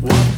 What?